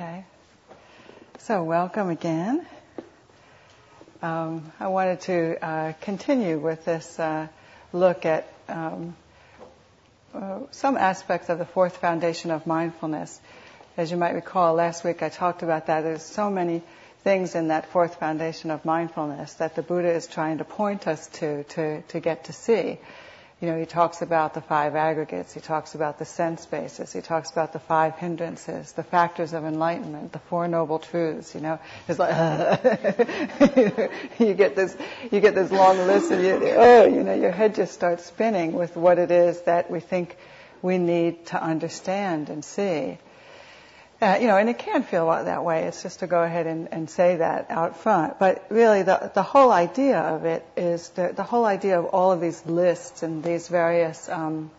Okay. So, welcome again. Um, I wanted to uh, continue with this uh, look at um, uh, some aspects of the fourth foundation of mindfulness. As you might recall, last week I talked about that. There's so many things in that fourth foundation of mindfulness that the Buddha is trying to point us to, to, to get to see you know, he talks about the five aggregates, he talks about the sense basis, he talks about the five hindrances, the factors of enlightenment, the four noble truths, you know. It's like, uh, you get this, you get this long list and you, oh, you know, your head just starts spinning with what it is that we think we need to understand and see. Uh, you know, and it can feel that way. It's just to go ahead and, and say that out front. But really, the, the whole idea of it is the, the whole idea of all of these lists and these various um,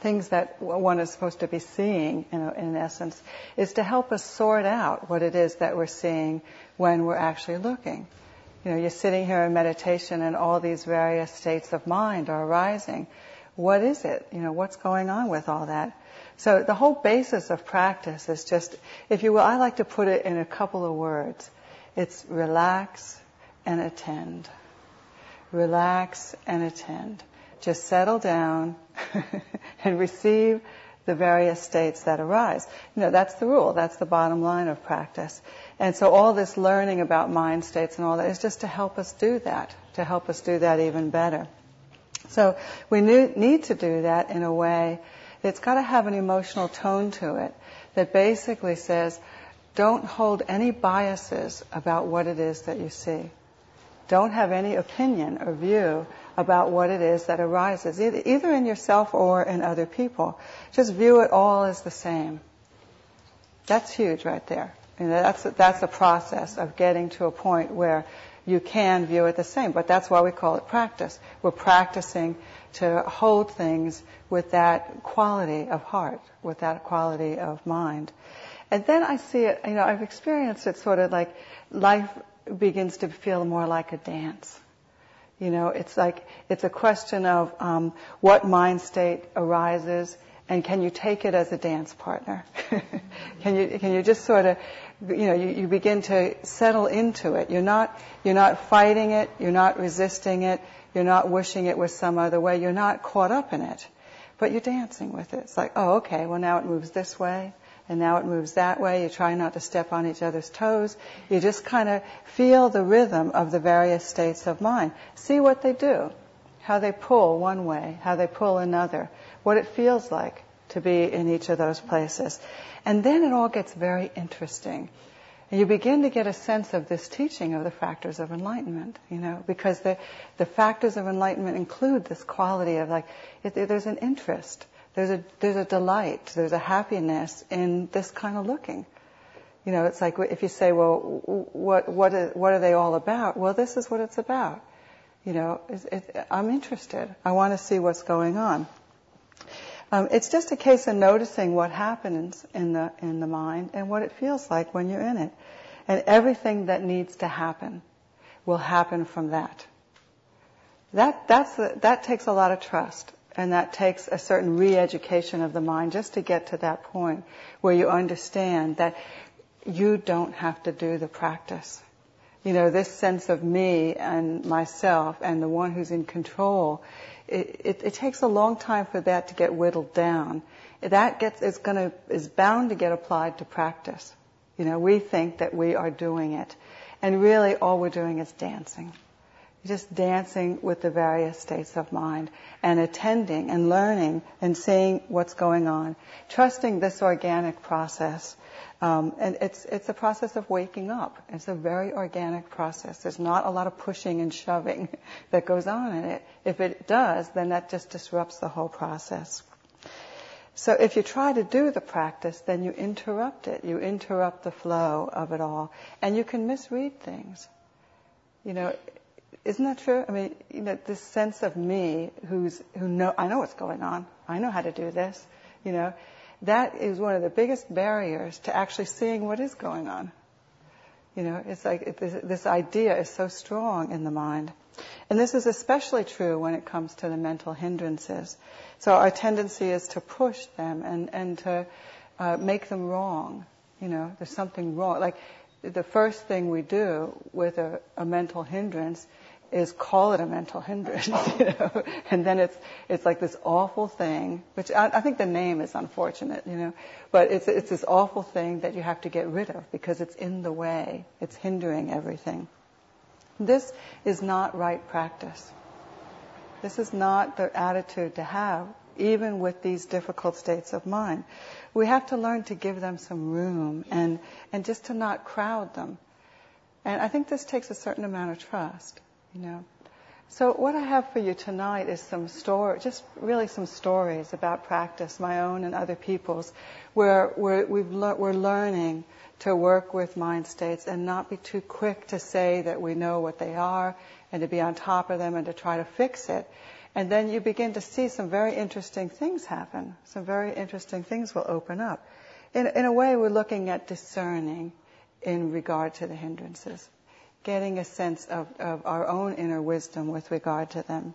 things that one is supposed to be seeing, in, in essence, is to help us sort out what it is that we're seeing when we're actually looking. You know, you're sitting here in meditation and all these various states of mind are arising. What is it? You know, what's going on with all that? So the whole basis of practice is just, if you will, I like to put it in a couple of words. It's relax and attend. Relax and attend. Just settle down and receive the various states that arise. You know, that's the rule. That's the bottom line of practice. And so all this learning about mind states and all that is just to help us do that, to help us do that even better. So we need to do that in a way it's got to have an emotional tone to it that basically says, don't hold any biases about what it is that you see. Don't have any opinion or view about what it is that arises, either in yourself or in other people. Just view it all as the same. That's huge right there. Know, that's, that's a process of getting to a point where you can view it the same. But that's why we call it practice. We're practicing to hold things with that quality of heart, with that quality of mind. And then I see it, you know, I've experienced it sort of like life begins to feel more like a dance. You know, it's like, it's a question of um, what mind state arises and can you take it as a dance partner? can you, can you just sort of, you know, you, you begin to settle into it. You're not, you're not fighting it, you're not resisting it, you're not wishing it was some other way. You're not caught up in it. But you're dancing with it. It's like, oh, okay, well now it moves this way, and now it moves that way. You try not to step on each other's toes. You just kind of feel the rhythm of the various states of mind. See what they do. How they pull one way, how they pull another. What it feels like to be in each of those places. And then it all gets very interesting. And you begin to get a sense of this teaching of the factors of enlightenment, you know, because the, the factors of enlightenment include this quality of like, it, there's an interest, there's a, there's a delight, there's a happiness in this kind of looking. You know, it's like if you say, well, what, what, are, what are they all about? Well, this is what it's about. You know, it, it, I'm interested. I want to see what's going on. Um, it's just a case of noticing what happens in the in the mind and what it feels like when you're in it, and everything that needs to happen will happen from that. That that's a, that takes a lot of trust, and that takes a certain re-education of the mind just to get to that point where you understand that you don't have to do the practice. You know, this sense of me and myself and the one who's in control it, it, it, takes a long time for that to get whittled down. That gets is going to is bound to get applied to practice. You know, we think that we are doing it, and really all we're doing is dancing. Just dancing with the various states of mind and attending and learning and seeing what's going on, trusting this organic process um, and it's it's a process of waking up. It's a very organic process. There's not a lot of pushing and shoving that goes on in it. If it does, then that just disrupts the whole process. So if you try to do the practice, then you interrupt it. You interrupt the flow of it all, and you can misread things. You know, isn't that true? I mean, you know, this sense of me, who's who know, I know what's going on. I know how to do this. You know, that is one of the biggest barriers to actually seeing what is going on. You know, it's like it, this, this idea is so strong in the mind. And this is especially true when it comes to the mental hindrances. So our tendency is to push them and, and to uh, make them wrong. You know, there's something wrong. Like the first thing we do with a, a mental hindrance is call it a mental hindrance, you know, and then it's it's like this awful thing, which I, I, think the name is unfortunate, you know, but it's it's this awful thing that you have to get rid of because it's in the way, it's hindering everything. This is not right practice. This is not the attitude to have, even with these difficult states of mind. We have to learn to give them some room and and just to not crowd them. And I think this takes a certain amount of trust you know. So what I have for you tonight is some story, just really some stories about practice, my own and other people's, where we're, we've le- we're learning to work with mind states and not be too quick to say that we know what they are and to be on top of them and to try to fix it. And then you begin to see some very interesting things happen. Some very interesting things will open up. In, in a way, we're looking at discerning in regard to the hindrances getting a sense of, of our own inner wisdom with regard to them.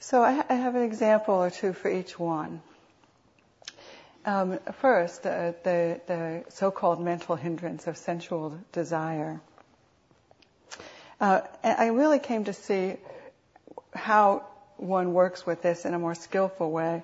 So I, I have an example or two for each one. Um, first, uh, the, the so-called mental hindrance of sensual desire. Uh, I really came to see how one works with this in a more skillful way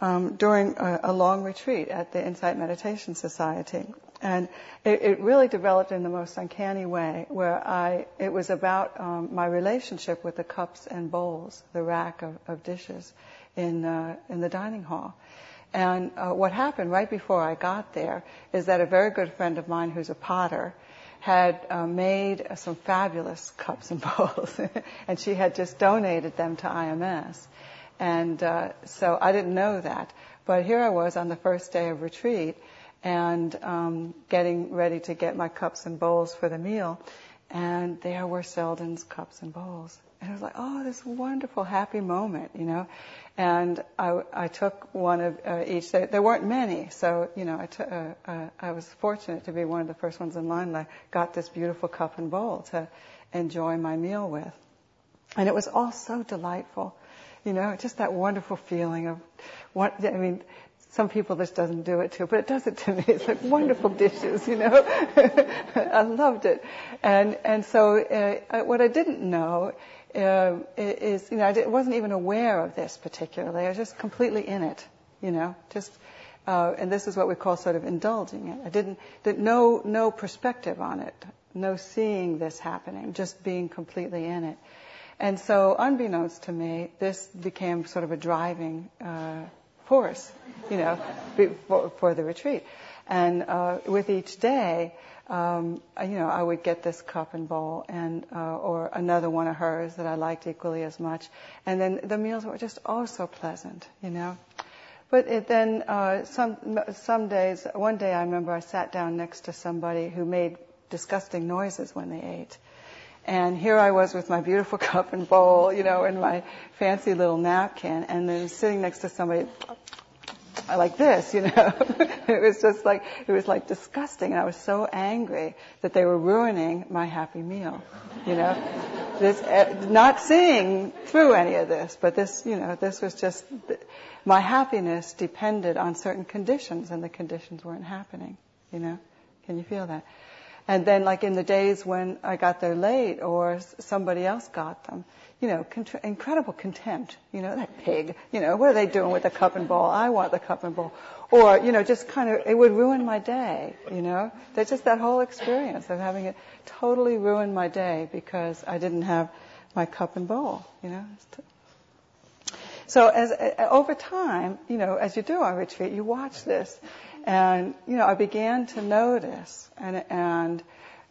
um, during a, a, long retreat at the Insight Meditation Society. And it, it, really developed in the most uncanny way, where I it was about um, my relationship with the cups and bowls, the rack of, of dishes in uh, in the dining hall. And uh, what happened right before I got there is that a very good friend of mine, who's a potter, had uh, made some fabulous cups and bowls, and she had just donated them to IMS. And uh, so I didn't know that. But here I was on the first day of retreat and um, getting ready to get my cups and bowls for the meal. And there were Selden's cups and bowls. And it was like, oh, this wonderful, happy moment, you know. And I, I took one of uh, each. There, there, weren't many, so you know, I, t- uh, uh, I was fortunate to be one of the first ones in line. that got this beautiful cup and bowl to enjoy my meal with, and it was all so delightful. You know, just that wonderful feeling of what, I mean, some people this doesn't do it to, but it does it to me. It's like wonderful dishes, you know. I loved it, and and so uh, what I didn't know uh, is, you know, I wasn't even aware of this particularly. I was just completely in it, you know, just. Uh, and this is what we call sort of indulging it. I didn't, didn't no no perspective on it, no seeing this happening, just being completely in it. And so, unbeknownst to me, this became sort of a driving force, you know, for, for the retreat. And uh, with each day, um, you know, I would get this cup and bowl, and uh, or another one of hers that I liked equally as much. And then the meals were just oh so pleasant, you know. But it, then uh, some some days, one day I remember I sat down next to somebody who made disgusting noises when they ate. And here I was with my beautiful cup and bowl, you know, and my fancy little napkin, and then sitting next to somebody like this, you know. it was just like, it was like disgusting. And I was so angry that they were ruining my happy meal, you know. This, uh, not seeing through any of this, but this, you know, this was just, my happiness depended on certain conditions, and the conditions weren't happening, you know. Can you feel that? And then, like in the days when I got there late or somebody else got them, you know, con- incredible contempt. You know, that pig. You know, what are they doing with the cup and bowl? I want the cup and bowl. Or, you know, just kind of, it would ruin my day. You know, that's just that whole experience of having it totally ruin my day because I didn't have my cup and bowl. You know. So as over time, you know, as you do on retreat, you watch this, and, you know, I began to notice and, and,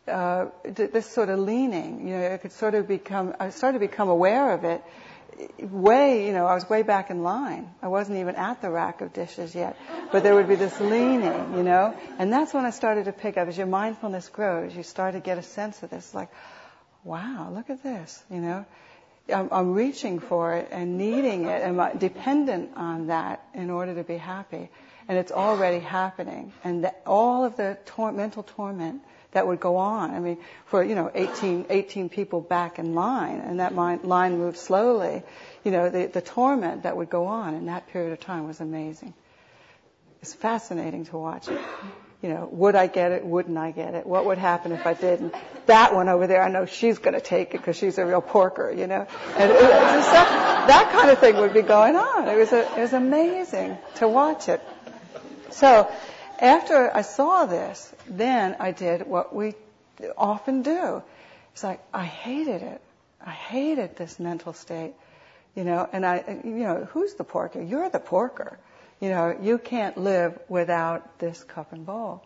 uh, this sort of leaning, you know, it could sort of become, I started to become aware of it way, you know, I was way back in line. I wasn't even at the rack of dishes yet. But there would be this leaning, you know, and that's when I started to pick up. As your mindfulness grows, you start to get a sense of this, like, wow, look at this, you know. I'm, I'm reaching for it and needing it and I'm dependent on that in order to be happy and it's already happening. And the, all of the tor- mental torment that would go on. I mean, for, you know, 18, 18 people back in line, and that mind, line moved slowly, you know, the, the torment that would go on in that period of time was amazing. It's fascinating to watch it. You know, would I get it? Wouldn't I get it? What would happen if I didn't? That one over there, I know she's going to take it because she's a real porker, you know. And it, it that, that kind of thing would be going on. It was a, it was amazing to watch it. So after I saw this, then I did what we often do. It's like I hated it. I hated this mental state, you know. And I, you know, who's the porker? You're the porker. You know, you can't live without this cup and bowl.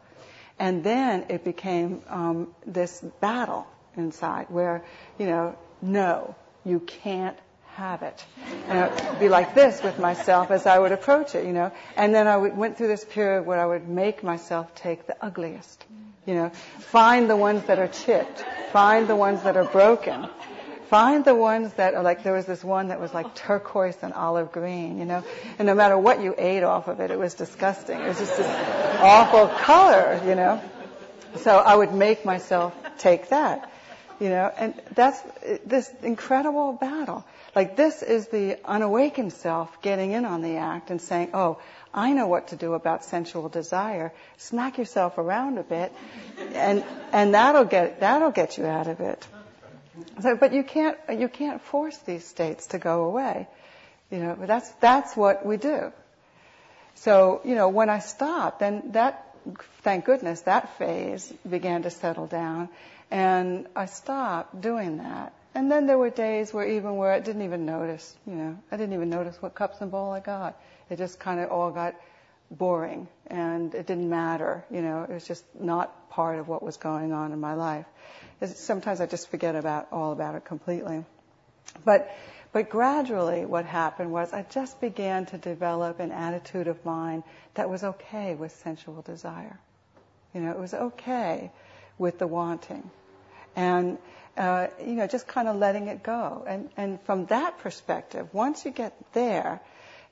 And then it became um, this battle inside where, you know, no, you can't have it. And would be like this with myself as I would approach it, you know. And then I would, went through this period where I would make myself take the ugliest, you know. Find the ones that are chipped. Find the ones that are broken. Find the ones that are like, there was this one that was like turquoise and olive green, you know. And no matter what you ate off of it, it was disgusting. It was just this awful color, you know. So I would make myself take that, you know. And that's this incredible battle. Like this is the unawakened self getting in on the act and saying, oh, I know what to do about sensual desire. Smack yourself around a bit and, and that'll get, that'll get you out of it. So, but you can't, you can't force these states to go away. You know, but that's, that's what we do. So, you know, when I stopped, then that, thank goodness, that phase began to settle down and I stopped doing that. And then there were days where even where I didn't even notice, you know, I didn't even notice what cups and bowl I got. It just kind of all got boring and it didn't matter, you know, it was just not part of what was going on in my life. Sometimes I just forget about all about it completely. But but gradually what happened was I just began to develop an attitude of mind that was okay with sensual desire. You know, it was okay with the wanting. And uh, you know, just kind of letting it go. And, and from that perspective, once you get there,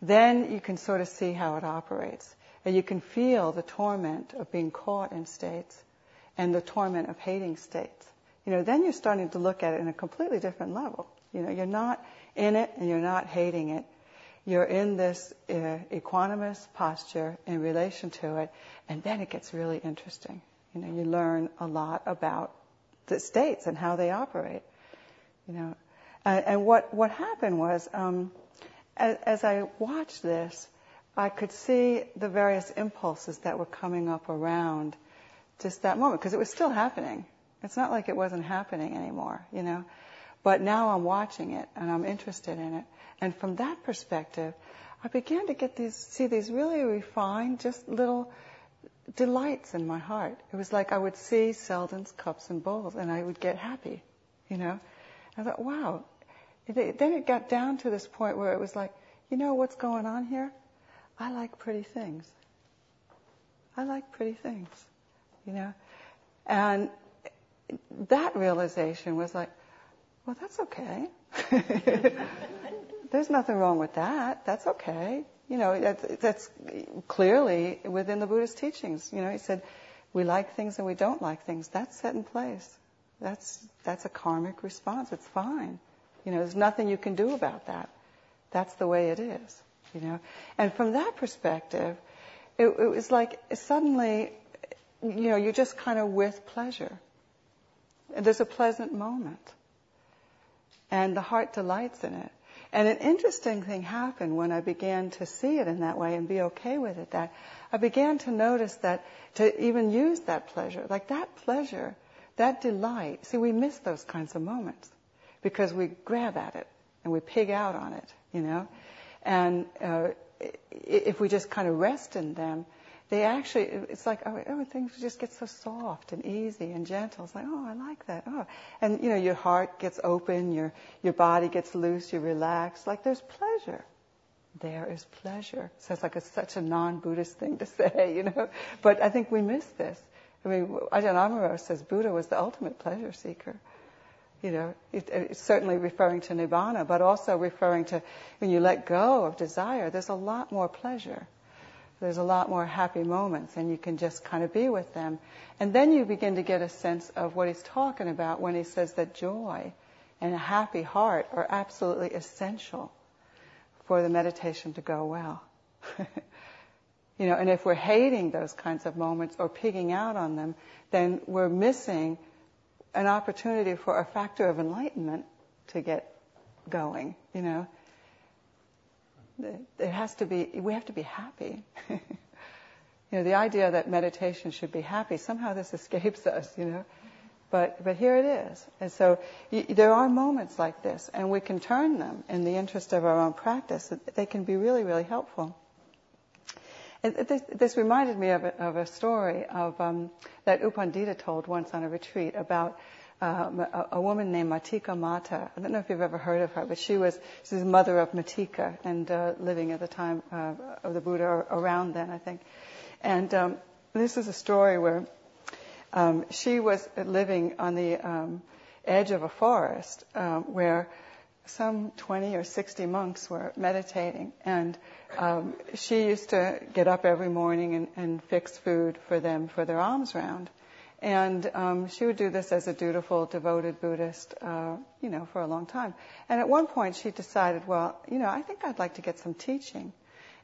then you can sort of see how it operates. And you can feel the torment of being caught in states and the torment of hating states. You know, then you're starting to look at it in a completely different level. You know, you're not in it and you're not hating it. You're in this uh, equanimous posture in relation to it, and then it gets really interesting. You know, you learn a lot about the states and how they operate. You know, and, and what what happened was, um, as, as I watched this, I could see the various impulses that were coming up around just that moment because it was still happening. It's not like it wasn't happening anymore, you know. But now I'm watching it and I'm interested in it, and from that perspective, I began to get these, see these really refined, just little delights in my heart. It was like I would see Selden's cups and bowls and I would get happy, you know. I thought, wow. then it got down to this point where it was like, you know what's going on here? I like pretty things. I like pretty things, you know. And that realization was like, well, that's okay. There's nothing wrong with that. That's okay. You know, that's, that's clearly within the Buddhist teachings. You know, he said, we like things and we don't like things. That's set in place. That's, that's a karmic response. It's fine. You know, there's nothing you can do about that. That's the way it is. You know, and from that perspective, it, it was like suddenly, you know, you're just kind of with pleasure. And there's a pleasant moment. And the heart delights in it. And an interesting thing happened when I began to see it in that way and be okay with it. That I began to notice that to even use that pleasure, like that pleasure, that delight. See, we miss those kinds of moments because we grab at it and we pig out on it, you know. And uh, if we just kind of rest in them, they actually, it's like, oh, oh, things just get so soft and easy and gentle. It's like, oh, I like that. Oh, and you know, your heart gets open, your your body gets loose, you relax. Like there's pleasure. There is pleasure. So it's like a, such a non-Buddhist thing to say, you know. But I think we miss this. I mean, Ajahn Amaro says Buddha was the ultimate pleasure seeker. You know, it, it's certainly referring to nibbana, but also referring to when you let go of desire, there's a lot more pleasure there's a lot more happy moments and you can just kind of be with them. And then you begin to get a sense of what he's talking about when he says that joy and a happy heart are absolutely essential for the meditation to go well. You know, and if we're hating those kinds of moments or pigging out on them, then we're missing an opportunity for a factor of enlightenment to get going, you know. It has to be, we have to be happy. you know, the idea that meditation should be happy, somehow this escapes us, you know. But, but here it is. And so y- there are moments like this, and we can turn them in the interest of our own practice. They can be really, really helpful. And this, this reminded me of a, of a story of um, that U Pandita told once on a retreat about um, a, a, woman named Matika Mata. I don't know if you've ever heard of her, but she was she's the mother of Matika and uh, living at the time uh, of the Buddha around then, I think. And um, this is a story where um, she was living on the um, edge of a forest um, where some 20 or 60 monks were meditating, and um, she used to get up every morning and, and, fix food for them for their alms round. And um, she would do this as a dutiful, devoted Buddhist, uh, you know, for a long time. And at one point, she decided, well, you know, I think I'd like to get some teaching.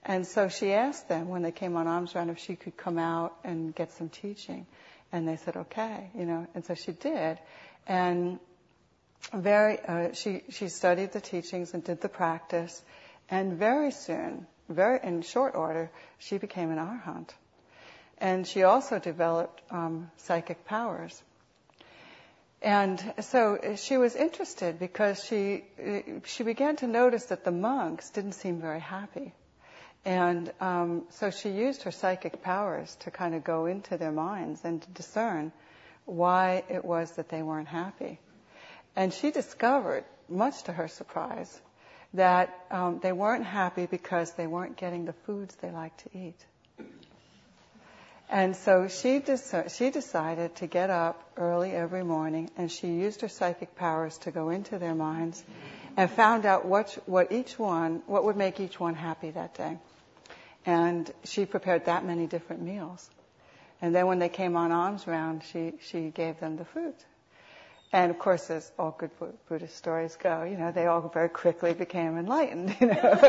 And so she asked them when they came on alms round if she could come out and get some teaching. And they said, okay, you know. And so she did. And very, uh, she, she studied the teachings and did the practice. And very soon, very in short order, she became an arhat. And she also developed um, psychic powers. And so she was interested because she she began to notice that the monks didn't seem very happy, and um, so she used her psychic powers to kind of go into their minds and to discern why it was that they weren't happy. And she discovered, much to her surprise, that um, they weren't happy because they weren't getting the foods they like to eat. And so she, deci- she decided to get up early every morning and she used her psychic powers to go into their minds and found out what, what each one, what would make each one happy that day. And she prepared that many different meals. And then when they came on alms round, she, she gave them the food. And of course, as all good Buddhist stories go, you know, they all very quickly became enlightened, you know.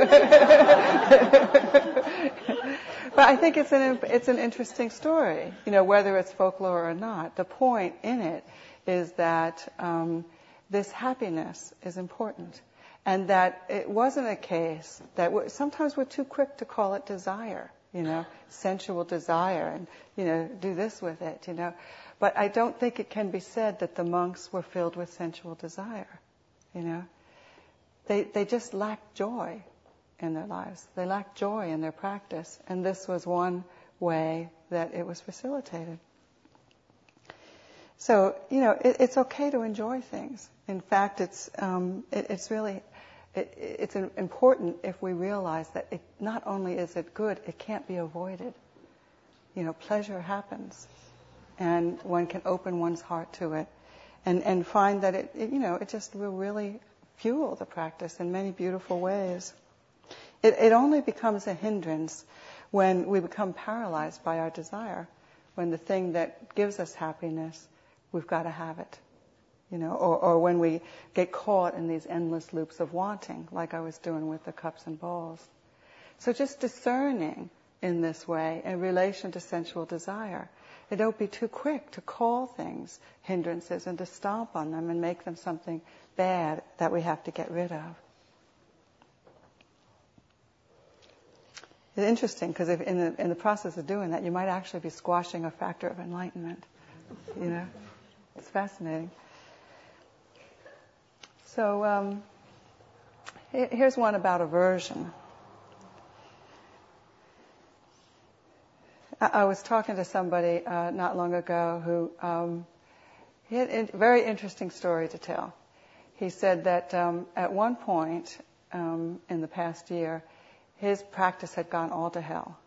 but I think it's an, it's an interesting story, you know, whether it's folklore or not. The point in it is that um, this happiness is important. And that it wasn't a case that we're, sometimes we're too quick to call it desire, you know, sensual desire, and, you know, do this with it, you know. But I don't think it can be said that the monks were filled with sensual desire. You know, they they just lacked joy in their lives. They lacked joy in their practice, and this was one way that it was facilitated. So you know, it, it's okay to enjoy things. In fact, it's um, it, it's really it, it's important if we realize that it, not only is it good, it can't be avoided. You know, pleasure happens and one can open one's heart to it and, and find that it, it, you know, it just will really fuel the practice in many beautiful ways. It, it only becomes a hindrance when we become paralyzed by our desire, when the thing that gives us happiness, we've got to have it. You know, or, or when we get caught in these endless loops of wanting, like I was doing with the cups and balls. So just discerning in this way in relation to sensual desire and don't be too quick to call things hindrances and to stomp on them and make them something bad that we have to get rid of. It's interesting because in the, in the process of doing that, you might actually be squashing a factor of enlightenment. You know, it's fascinating. So um, here's one about aversion. I was talking to somebody uh, not long ago who um, he had a very interesting story to tell. He said that um, at one point um, in the past year, his practice had gone all to hell.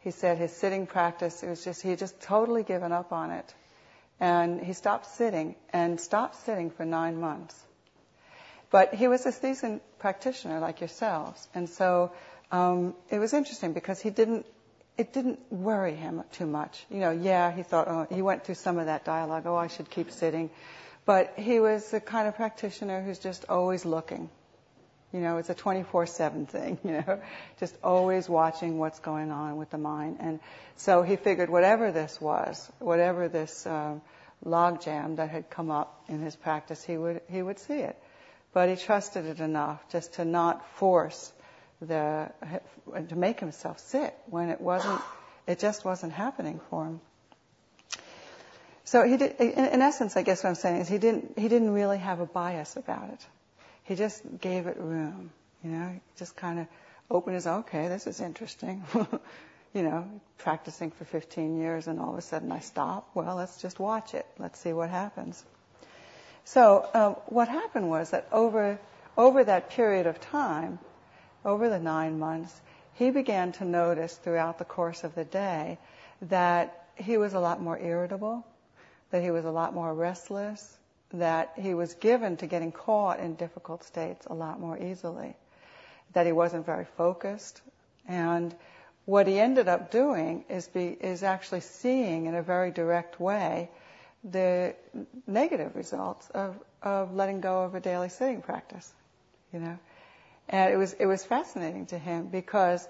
He said his sitting practice, it was just, he had just totally given up on it. And he stopped sitting and stopped sitting for nine months. But he was a seasoned practitioner like yourselves. And so um, it was interesting because he didn't it didn't worry him too much. You know, yeah, he thought, oh, he went through some of that dialogue, oh, I should keep sitting. But he was the kind of practitioner who's just always looking. You know, it's a 24/7 thing. You know, just always watching what's going on with the mind. And so he figured whatever this was, whatever this uh, logjam that had come up in his practice, he would he would see it. But he trusted it enough just to not force the to make himself sit when it wasn't it just wasn't happening for him. So he did, in, in essence, I guess what I'm saying is he didn't he didn't really have a bias about it. He just gave it room. You know, he just kind of opened his okay, this is interesting. you know, practicing for 15 years and all of a sudden I stop. Well, let's just watch it. Let's see what happens. So uh, what happened was that over over that period of time, over the nine months, he began to notice throughout the course of the day that he was a lot more irritable, that he was a lot more restless, that he was given to getting caught in difficult states a lot more easily, that he wasn't very focused. And what he ended up doing is, be, is actually seeing in a very direct way the negative results of, of letting go of a daily sitting practice, you know. And it was, it was fascinating to him because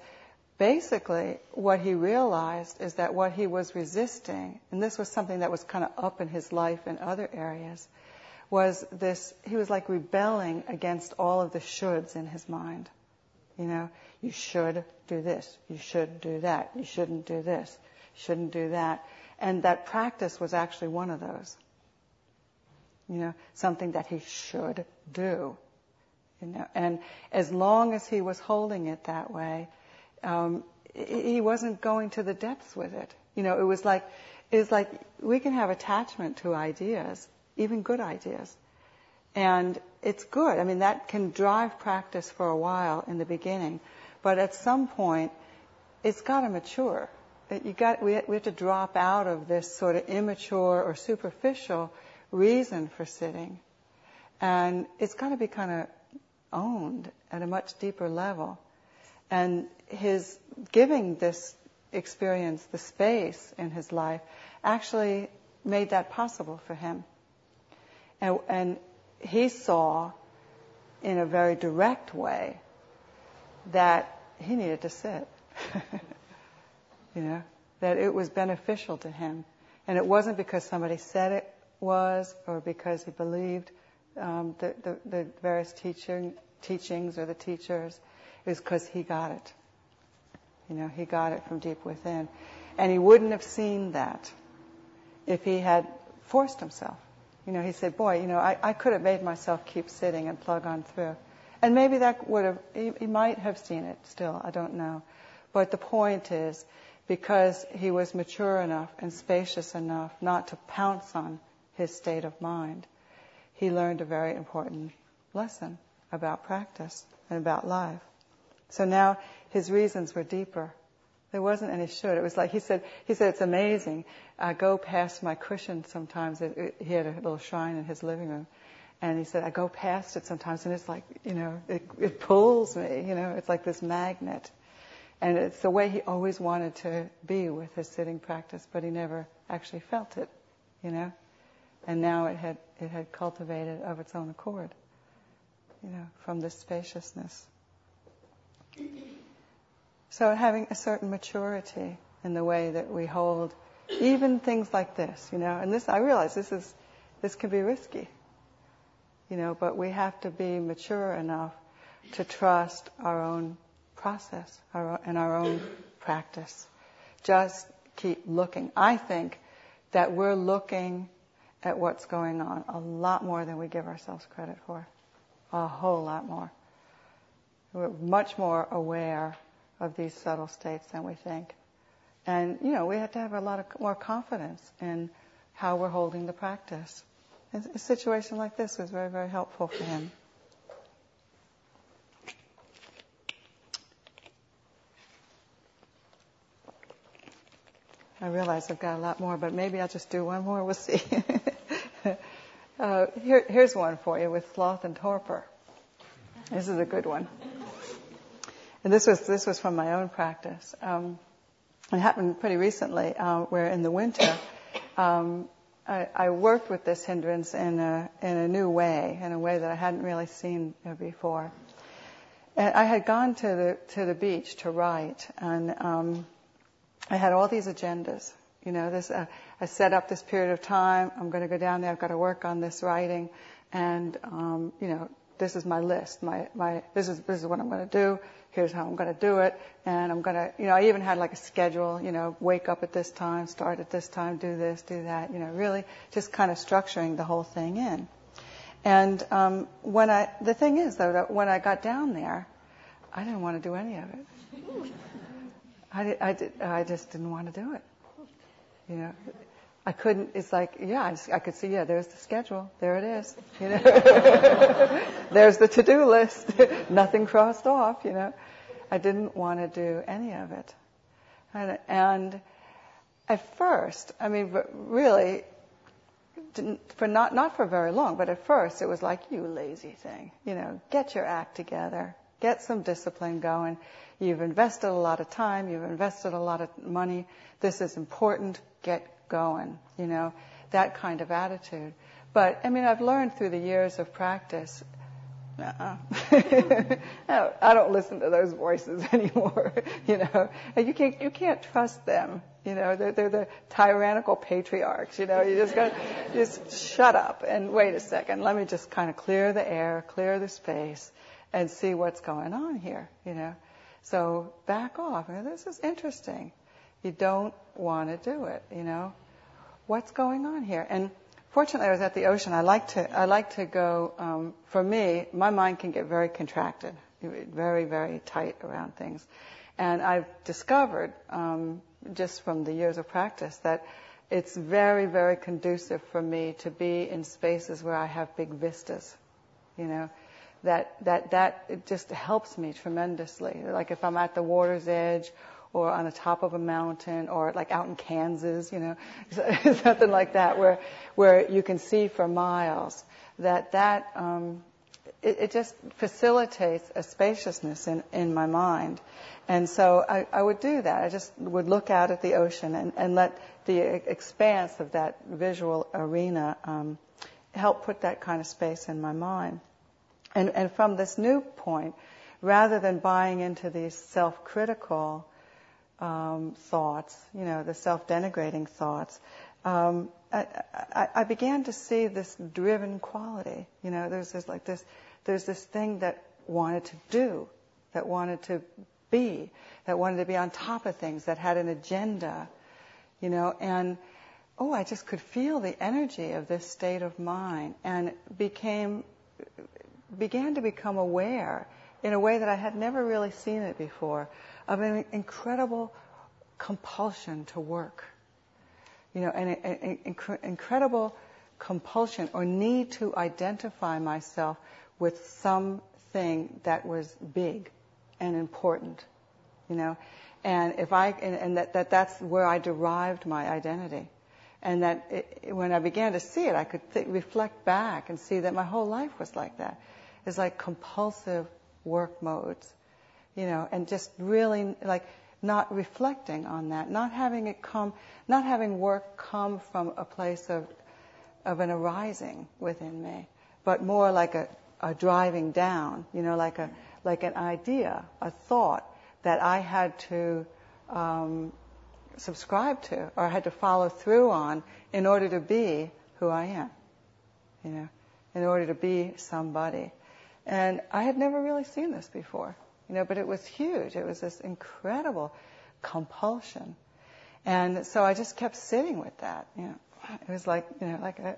basically what he realized is that what he was resisting, and this was something that was kind of up in his life in other areas, was this, he was like rebelling against all of the shoulds in his mind. You know, you should do this, you should do that, you shouldn't do this, you shouldn't do that. And that practice was actually one of those. You know, something that he should do. You know, and as long as he was holding it that way, um, he wasn't going to the depths with it. You know, it was like it was like we can have attachment to ideas, even good ideas, and it's good. I mean, that can drive practice for a while in the beginning, but at some point, it's got to mature. You got we we have to drop out of this sort of immature or superficial reason for sitting, and it's got to be kind of owned at a much deeper level. And his giving this experience the space in his life actually made that possible for him. And, and he saw in a very direct way that he needed to sit. you know, that it was beneficial to him. And it wasn't because somebody said it was or because he believed um, the, the, the, various teaching, teachings or the teachers. is because he got it. You know, he got it from deep within. And he wouldn't have seen that if he had forced himself. You know, he said, boy, you know, I, I could have made myself keep sitting and plug on through. And maybe that would have, he, he might have seen it still, I don't know. But the point is, because he was mature enough and spacious enough not to pounce on his state of mind, he learned a very important lesson about practice and about life. So now his reasons were deeper. There wasn't any should. It was like he said. He said it's amazing. I go past my cushion sometimes. It, it, he had a little shrine in his living room, and he said I go past it sometimes, and it's like you know it, it pulls me. You know, it's like this magnet, and it's the way he always wanted to be with his sitting practice, but he never actually felt it. You know, and now it had it had cultivated of its own accord. You know, from this spaciousness. So having a certain maturity in the way that we hold even things like this, you know, and this, I realize this is, this can be risky, you know, but we have to be mature enough to trust our own process our, and our own practice. Just keep looking. I think that we're looking at what's going on a lot more than we give ourselves credit for. A whole lot more. We're much more aware of these subtle states than we think. And, you know, we have to have a lot of more confidence in how we're holding the practice. And a situation like this was very, very helpful for him. I realize I've got a lot more, but maybe I'll just do one more. We'll see. uh, here, here's one for you with sloth and torpor. This is a good one. And this was this was from my own practice. Um, it happened pretty recently, uh, where in the winter, um, I, I, worked with this hindrance in a in a new way, in a way that I hadn't really seen before. and I had gone to the to the beach to write, and um, I had all these agendas. You know, this uh, I set up this period of time. I'm going to go down there. I've got to work on this writing, and um, you know, this is my list. My my this is this is what I'm going to do. Here's how I'm going to do it, and I'm going to you know I even had like a schedule. You know, wake up at this time, start at this time, do this, do that. You know, really just kind of structuring the whole thing in. And um, when I, the thing is though, that when I got down there, I didn't want to do any of it. I, did, I, did, I just didn't want to do it. You know, I couldn't. It's like, yeah, I, just, I could see. Yeah, there's the schedule. There it is. You know, there's the to-do list. Nothing crossed off. You know, I didn't want to do any of it. And, and at first, I mean, really, for not not for very long, but at first it was like you lazy thing, you know, get your act together, get some discipline going. You've invested a lot of time, you've invested a lot of money. This is important. Get going, you know, that kind of attitude. But I mean, I've learned through the years of practice. Uh-uh. I don't listen to those voices anymore. you know, you can't you can't trust them. You know, they're, they're the tyrannical patriarchs. You know, you just got just shut up and wait a second. Let me just kind of clear the air, clear the space, and see what's going on here. You know, so back off. This is interesting. You don't want to do it. You know, what's going on here? And fortunately, I was at the ocean. I like to I like to go. Um, for me, my mind can get very contracted, very very tight around things, and I've discovered. Um, just from the years of practice that it's very, very conducive for me to be in spaces where I have big vistas. You know, that that that it just helps me tremendously. Like if I'm at the water's edge or on the top of a mountain or like out in Kansas, you know, something like that where where you can see for miles. That that um, it, it just facilitates a spaciousness in in my mind, and so I, I would do that. I just would look out at the ocean and, and let the expanse of that visual arena um, help put that kind of space in my mind. And, and from this new point, rather than buying into these self-critical um, thoughts, you know, the self-denigrating thoughts, um, I, I, I, began to see this driven quality. You know, there's this like this, there's this thing that wanted to do, that wanted to be, that wanted to be on top of things, that had an agenda, you know, and oh, I just could feel the energy of this state of mind and became, began to become aware in a way that I had never really seen it before of an incredible compulsion to work. You know, an, an, an incredible compulsion or need to identify myself with something that was big and important, you know. And if I and, and that, that that's where I derived my identity, and that it, when I began to see it, I could th- reflect back and see that my whole life was like that. It's like compulsive work modes, you know, and just really like not reflecting on that, not having it come, not having work come from a place of of an arising within me, but more like a, a driving down, you know, like a like an idea, a thought that I had to um, subscribe to or had to follow through on in order to be who I am, you know, in order to be somebody. And I had never really seen this before, you know, but it was huge. It was this incredible compulsion. And so I just kept sitting with that, you know. It was like, you know, like a,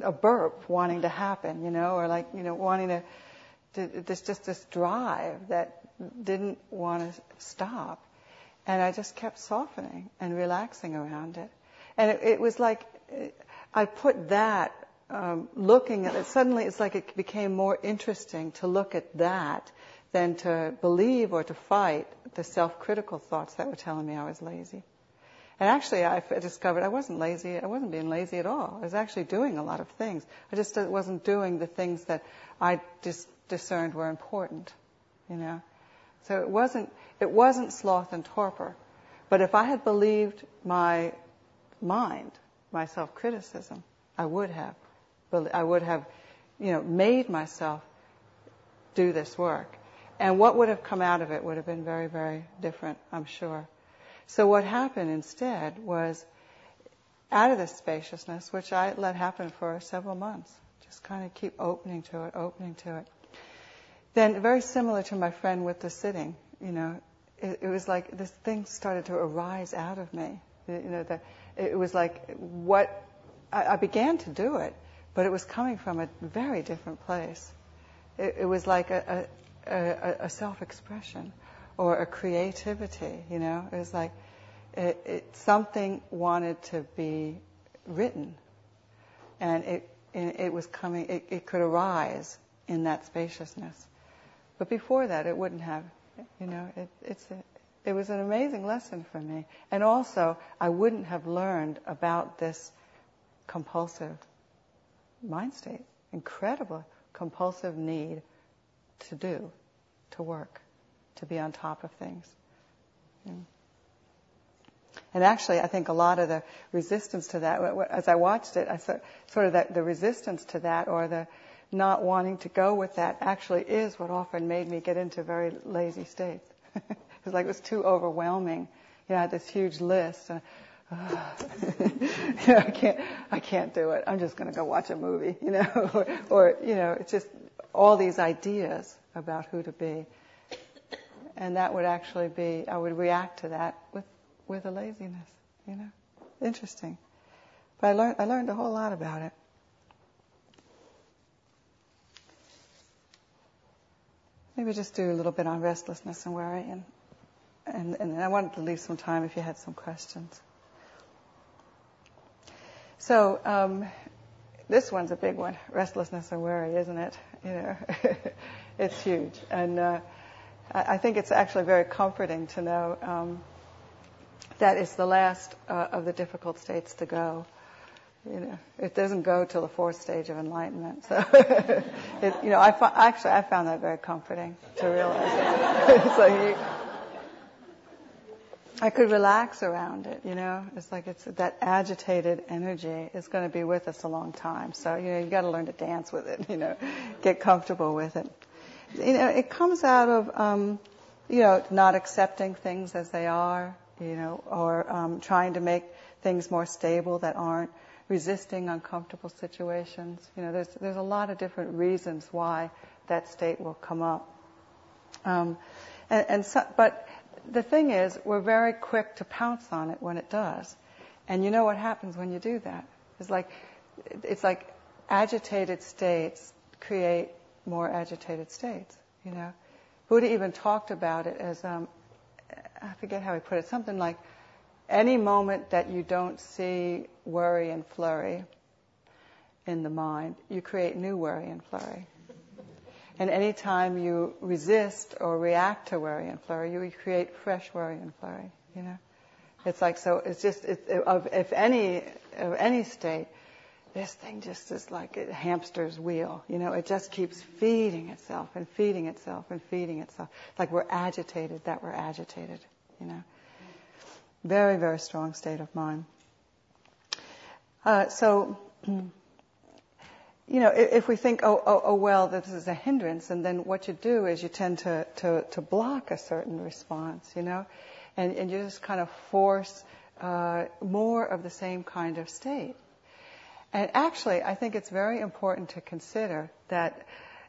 a burp wanting to happen, you know, or like, you know, wanting to this just this drive that didn't want to stop. And I just kept softening and relaxing around it. And it, it was like I put that um, looking at it. Suddenly, it's like it became more interesting to look at that than to believe or to fight the self-critical thoughts that were telling me I was lazy. And actually, I discovered I wasn't lazy. I wasn't being lazy at all. I was actually doing a lot of things. I just wasn't doing the things that I just discerned were important, you know. So it wasn't it wasn't sloth and torpor, but if I had believed my mind, my self-criticism, I would have, I would have, you know, made myself do this work. And what would have come out of it would have been very, very different, I'm sure. So what happened instead was, out of this spaciousness, which I let happen for several months, just kind of keep opening to it, opening to it. Then, very similar to my friend with the sitting, you know, it, it was like this thing started to arise out of me. You know, the, it was like what I, I began to do it, but it was coming from a very different place. It, it was like a, a, a, a self-expression or a creativity. You know, it was like it, it, something wanted to be written, and it it was coming. It, it could arise in that spaciousness, but before that, it wouldn't have. You know, it, it's a, it was an amazing lesson for me, and also I wouldn't have learned about this compulsive mind state, incredible compulsive need to do, to work, to be on top of things. Yeah. And actually, I think a lot of the resistance to that, as I watched it, I saw sort of that the resistance to that or the not wanting to go with that actually is what often made me get into very lazy states. it was like it was too overwhelming. You know, I had this huge list. And, uh, know, I can't, I can't do it. I'm just going to go watch a movie, you know, or, or, you know, it's just all these ideas about who to be. And that would actually be, I would react to that with, with a laziness, you know. Interesting. But I learned, I learned a whole lot about it. Maybe just do a little bit on restlessness and worry, and, and, and I wanted to leave some time if you had some questions. So, um, this one's a big one, restlessness and worry, isn't it? You know, it's huge, and uh, I think it's actually very comforting to know um, that it's the last uh, of the difficult states to go. You know, it doesn't go till the fourth stage of enlightenment. So, it, you know, I actually I found that very comforting to realize like you, I could relax around it. You know, it's like it's that agitated energy is going to be with us a long time. So you know, you got to learn to dance with it. You know, get comfortable with it. You know, it comes out of um, you know not accepting things as they are. You know, or um, trying to make things more stable that aren't resisting uncomfortable situations. You know, there's there's a lot of different reasons why that state will come up. Um, and, and so, but the thing is, we're very quick to pounce on it when it does. And you know what happens when you do that? It's like it's like agitated states create more agitated states. You know, Buddha even talked about it as um, I forget how he put it, something like any moment that you don't see worry and flurry in the mind, you create new worry and flurry. And anytime you resist or react to worry and flurry, you create fresh worry and flurry. You know, it's like so. It's just it, of if any of any state, this thing just is like a hamster's wheel. You know, it just keeps feeding itself and feeding itself and feeding itself. It's like we're agitated that we're agitated. You know. Very, very strong state of mind. Uh, so, you know, if, if we think, oh, oh, oh, well, this is a hindrance, and then what you do is you tend to, to, to block a certain response, you know, and, and you just kind of force uh, more of the same kind of state. And actually, I think it's very important to consider that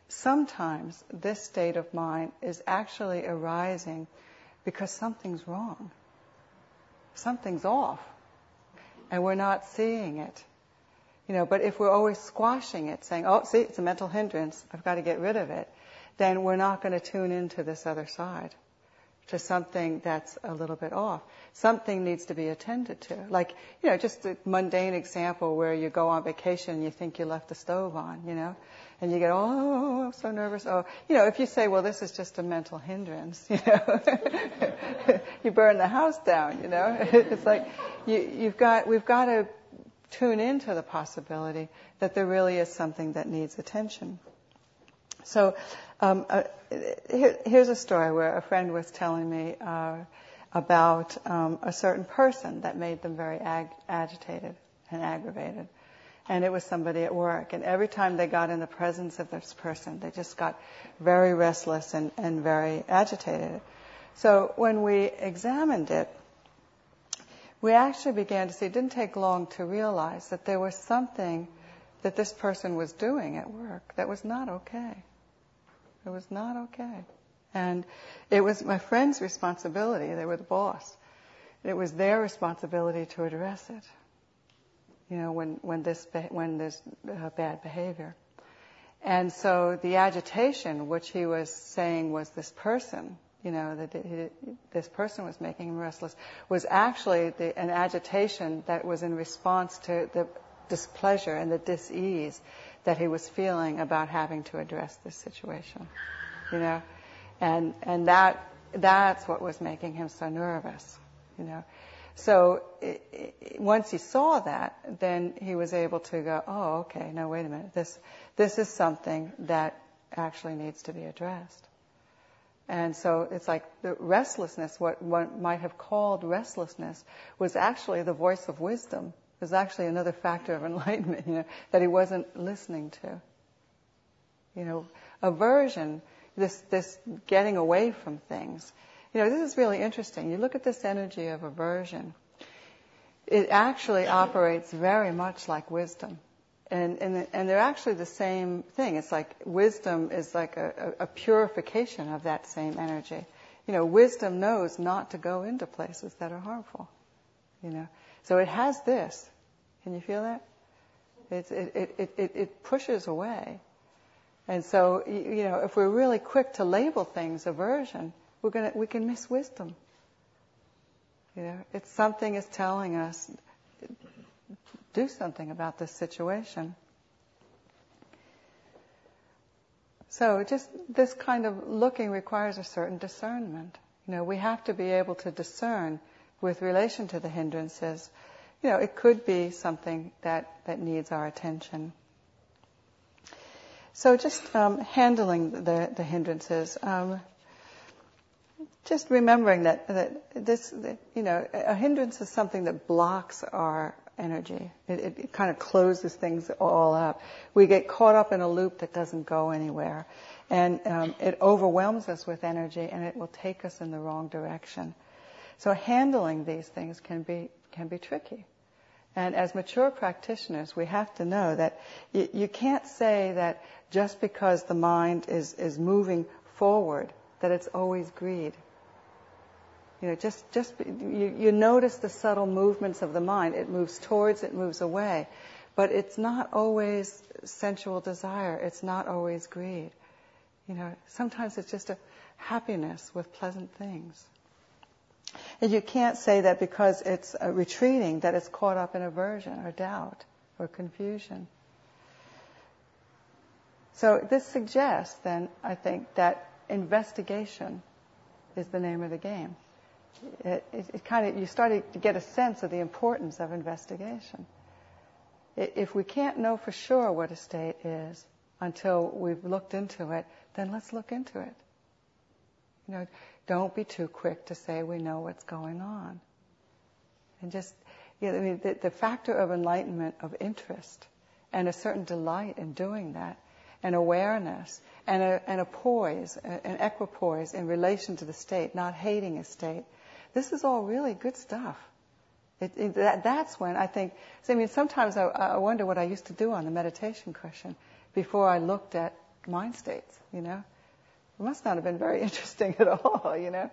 sometimes this state of mind is actually arising because something's wrong something's off. And we're not seeing it. You know, but if we're always squashing it, saying, oh, see, it's a mental hindrance, I've got to get rid of it, then we're not going to tune into this other side, to something that's a little bit off. Something needs to be attended to. Like, you know, just a mundane example where you go on vacation and you think you left the stove on, you know, and you get, oh, I'm so nervous. Oh, you know, if you say, well, this is just a mental hindrance, you know, you burn the house down, you know. It's like you, you've got, we've got to tune into the possibility that there really is something that needs attention. So, um, uh, here, here's a story where a friend was telling me uh, about um, a certain person that made them very ag- agitated and aggravated. And it was somebody at work. And every time they got in the presence of this person, they just got very restless and, and very agitated. So when we examined it, we actually began to see, it didn't take long to realize that there was something that this person was doing at work that was not okay. It was not okay. And it was my friend's responsibility, they were the boss. It was their responsibility to address it you know, when, when this, when there's uh, bad behavior. And so the agitation, which he was saying was this person, you know, that this person was making him restless, was actually the, an agitation that was in response to the displeasure and the dis-ease that he was feeling about having to address this situation, you know, and and that that's what was making him so nervous, you know. So it, it, once he saw that, then he was able to go, oh, okay, no, wait a minute. This, this is something that actually needs to be addressed. And so it's like the restlessness, what one might have called restlessness, was actually the voice of wisdom. It was actually another factor of enlightenment, you know, that he wasn't listening to. You know, aversion, this, this getting away from things, you know, this is really interesting. You look at this energy of aversion. It actually operates very much like wisdom. And, and, and they're actually the same thing. It's like wisdom is like a, a, purification of that same energy. You know, wisdom knows not to go into places that are harmful. You know, so it has this. Can you feel that? It's, it, it, it, it pushes away. And so, you know, if we're really quick to label things aversion, we're gonna, we can miss wisdom. You know, it's something is telling us, do something about this situation. So just this kind of looking requires a certain discernment. You know, we have to be able to discern with relation to the hindrances. You know, it could be something that, that needs our attention. So just um, handling the, the hindrances. Um, just remembering that, that this, that, you know, a hindrance is something that blocks our energy. It, it, it, kind of closes things all up. We get caught up in a loop that doesn't go anywhere. And um, it overwhelms us with energy and it will take us in the wrong direction. So handling these things can be, can be tricky. And as mature practitioners, we have to know that you, you can't say that just because the mind is, is moving forward, that it's always greed. You know, just, just, you, you notice the subtle movements of the mind. It moves towards, it moves away. But it's not always sensual desire. It's not always greed. You know, sometimes it's just a happiness with pleasant things. And you can't say that because it's uh, retreating that it's caught up in aversion or doubt or confusion. So this suggests then, I think, that investigation is the name of the game it, it, it kind of you start to get a sense of the importance of investigation. If we can't know for sure what a state is until we've looked into it, then let's look into it. You know, don't be too quick to say we know what's going on. And just, you know, I mean, the, the factor of enlightenment, of interest, and a certain delight in doing that, and awareness, and a, and a poise, an equipoise in relation to the state, not hating a state, this is all really good stuff. It, it, that, that's when I think, I mean, sometimes I, I wonder what I used to do on the meditation cushion before I looked at mind states, you know. It must not have been very interesting at all, you know.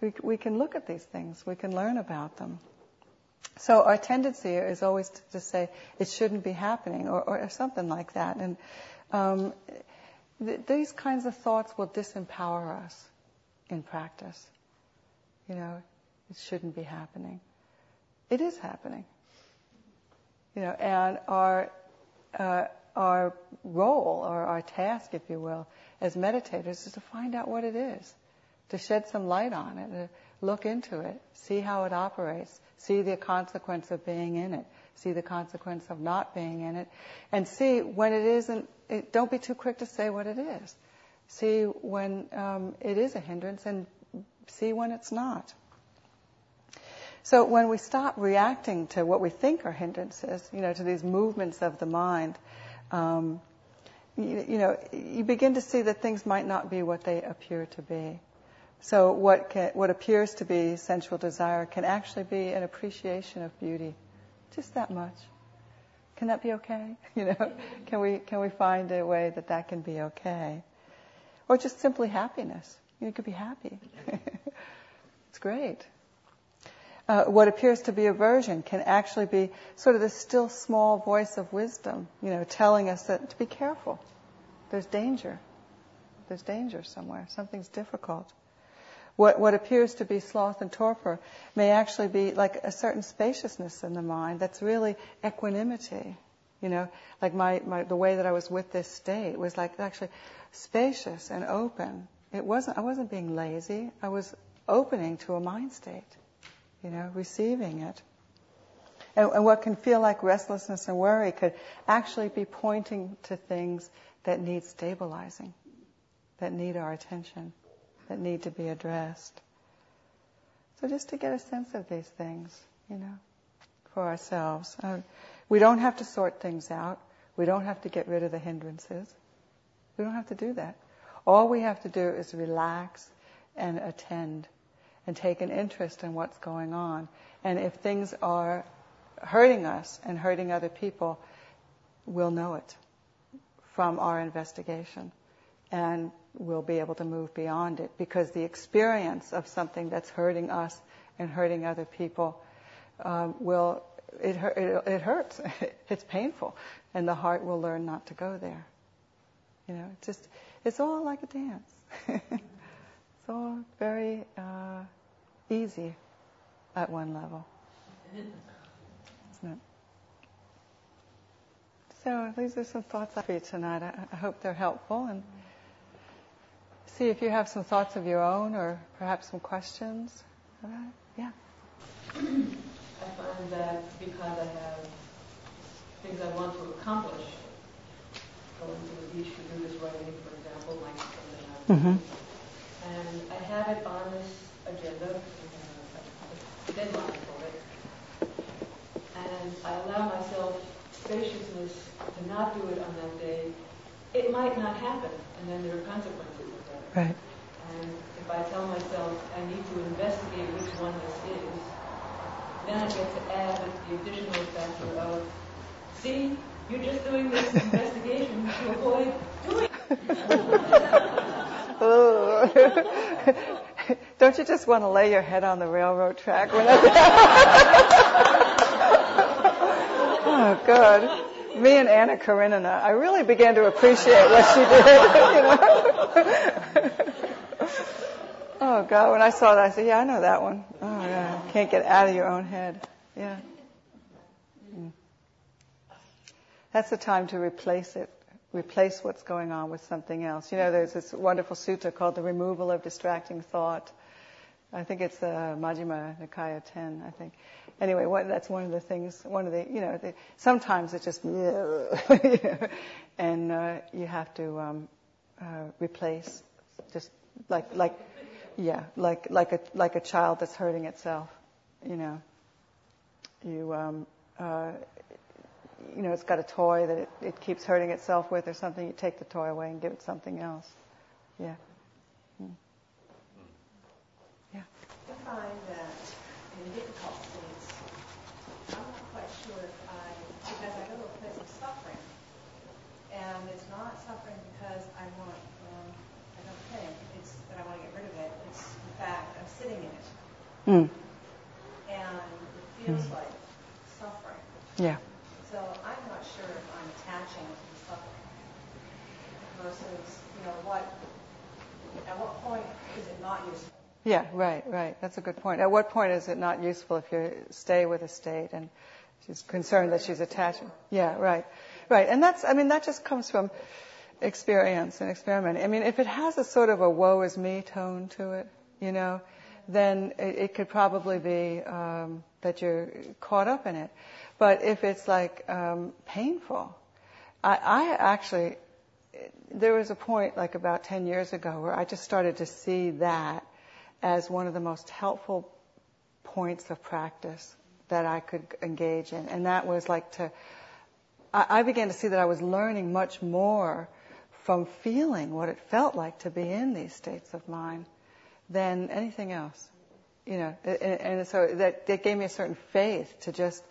We, we can look at these things, we can learn about them. So our tendency is always to, to say it shouldn't be happening or, or something like that. And um, th- these kinds of thoughts will disempower us in practice. You know, it shouldn't be happening. It is happening. You know, and our uh, our role or our task, if you will, as meditators is to find out what it is, to shed some light on it, to look into it, see how it operates, see the consequence of being in it, see the consequence of not being in it, and see when it isn't. It, don't be too quick to say what it is. See when um, it is a hindrance and see when it's not. So when we stop reacting to what we think are hindrances, you know, to these movements of the mind, um, you, you, know, you begin to see that things might not be what they appear to be. So what can, what appears to be sensual desire can actually be an appreciation of beauty, just that much. Can that be okay? You know, can we can we find a way that that can be okay, or just simply happiness? You could be happy. it's great. Uh, what appears to be aversion can actually be sort of the still small voice of wisdom, you know, telling us that to be careful. There's danger. There's danger somewhere. Something's difficult. What, what appears to be sloth and torpor may actually be like a certain spaciousness in the mind that's really equanimity. You know, like my, my the way that I was with this state was like actually spacious and open. It wasn't I wasn't being lazy. I was opening to a mind state you know, receiving it. And, and what can feel like restlessness and worry could actually be pointing to things that need stabilizing, that need our attention, that need to be addressed. So just to get a sense of these things, you know, for ourselves. Uh, we don't have to sort things out. We don't have to get rid of the hindrances. We don't have to do that. All we have to do is relax and attend and take an interest in what's going on. And if things are hurting us and hurting other people, we'll know it from our investigation. And we'll be able to move beyond it because the experience of something that's hurting us and hurting other people um, will it, it, it hurts it's painful and the heart will learn not to go there you know it's just it's all like a dance it's all very uh, easy at one level. Isn't it? So these are some thoughts for you tonight. I, I hope they're helpful and see if you have some thoughts of your own or perhaps some questions. Yeah. I find that because I have things I want to accomplish, going to the beach to do this writing, for example, be something mm-hmm. And I have it on this agenda, uh, deadline for it. And I allow myself spaciousness to not do it on that day. It might not happen, and then there are consequences of that. Right. And if I tell myself I need to investigate which one this is, then I get to add the additional factor of, see, you're just doing this investigation to avoid doing it. Oh. Don't you just want to lay your head on the railroad track? oh, God. Me and Anna Karenina, I really began to appreciate what she did. You know? oh, God. When I saw that, I said, yeah, I know that one. Oh, yeah. Can't get out of your own head. Yeah. Mm. That's the time to replace it replace what's going on with something else. You know, there's this wonderful sutta called the removal of distracting thought. I think it's uh, Majjhima Nikaya 10, I think. Anyway, what, that's one of the things, one of the, you know, the, sometimes it's just, and uh, you have to um, uh, replace, just like, like, yeah, like, like a, like a child that's hurting itself, you know. You, um, uh, you know, it's got a toy that it, it keeps hurting itself with or something, you take the toy away and give it something else. Yeah. Hmm. Yeah. I find that in difficult states, I'm not quite sure if I, because I go to a place of suffering, and it's not suffering because I want, um, I don't think it's that I want to get rid of it. It's in fact I'm sitting in it, mm. and it feels mm. like suffering. Yeah. So I'm not sure if I'm attaching to the suffering versus, you know, what, at what point is it not useful? Yeah, right, right. That's a good point. At what point is it not useful if you stay with a state and she's concerned that she's attaching? Yeah, right, right. And that's, I mean, that just comes from experience and experiment. I mean, if it has a sort of a woe is me tone to it, you know, then it, it could probably be um, that you're caught up in it. But if it's like um, painful, I, I actually, there was a point like about 10 years ago where I just started to see that as one of the most helpful points of practice that I could engage in, and that was like to. I, I began to see that I was learning much more from feeling what it felt like to be in these states of mind than anything else. You know, and, and so that, that gave me a certain faith to just,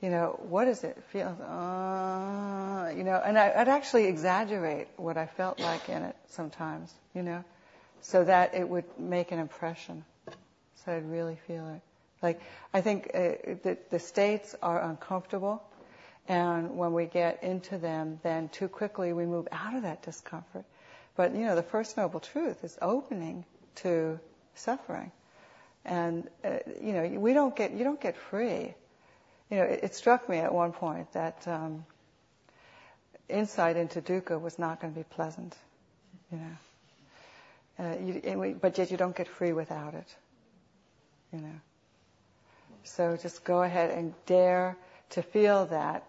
you know, what does it feel? Uh, you know, and I, I'd actually exaggerate what I felt like in it sometimes, you know, so that it would make an impression, so I'd really feel it. Like, I think uh, the, the states are uncomfortable, and when we get into them, then too quickly we move out of that discomfort. But, you know, the First Noble Truth is opening to suffering. And, uh, you know, we don't get, you don't get free. You know, it, it struck me at one point that um, insight into dukkha was not going to be pleasant, you know. Uh, you, we, but yet you don't get free without it, you know. So just go ahead and dare to feel that.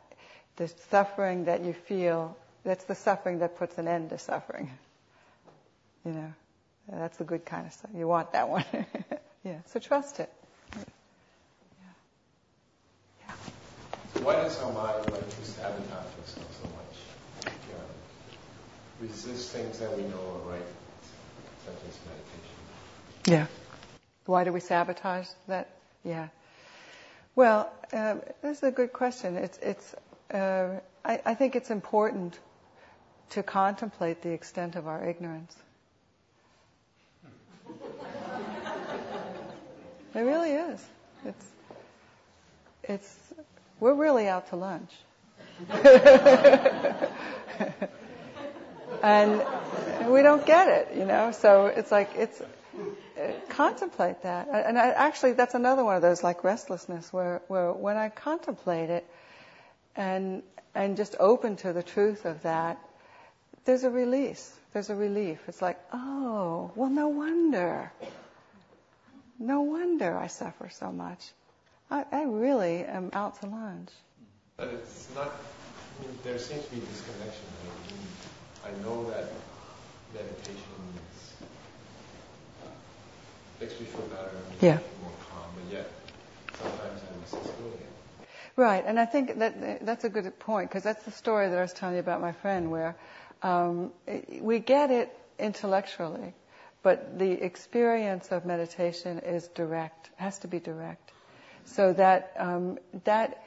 The suffering that you feel, that's the suffering that puts an end to suffering. You know, that's the good kind of stuff. You want that one. yeah, so trust it. Yeah. yeah. So why does our mind like to sabotage itself so much? Yeah. Resist things that we know are right, as meditation. Yeah. Why do we sabotage that? Yeah. Well, uh, this is a good question. It's, it's, uh, I, I think it's important to contemplate the extent of our ignorance. It really is. It's, it's, we're really out to lunch. and we don't get it, you know, so it's like, it's, contemplate that. And I, actually, that's another one of those like restlessness, where, where when I contemplate it and and just open to the truth of that, there's a release. There's a relief. It's like, oh, well, no wonder. No wonder I suffer so much. I, I really am out to lunch. But it's not. there seems to be disconnection. I, I know that meditation makes me feel better and yeah. more calm, but yet sometimes I resist doing it. Right, and I think that that's a good point because that's the story that I was telling you about my friend, where um, we get it intellectually, but the experience of meditation is direct, has to be direct, so that um, that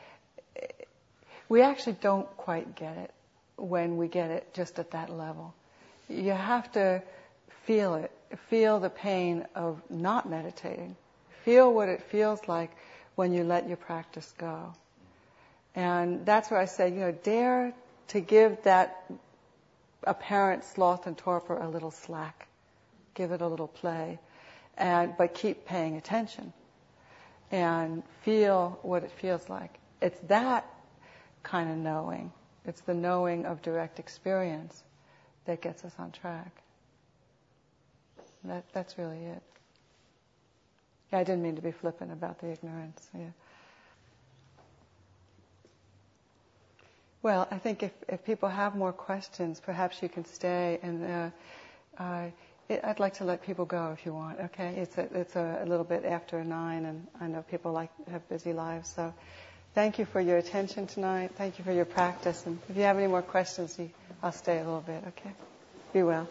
we actually don't quite get it when we get it just at that level. You have to feel it feel the pain of not meditating. Feel what it feels like when you let your practice go. And that's where I say, you know, dare to give that apparent sloth and torpor a little slack. Give it a little play. And, but keep paying attention. And feel what it feels like. It's that kind of knowing. It's the knowing of direct experience that gets us on track. That, that's really it. Yeah, I didn't mean to be flippant about the ignorance. Yeah. Well, I think if, if people have more questions, perhaps you can stay and uh, uh, it, I'd like to let people go if you want. Okay, it's a, it's a, a, little bit after nine, and I know people like have busy lives. So, thank you for your attention tonight. Thank you for your practice. And if you have any more questions, I'll stay a little bit. Okay, be well.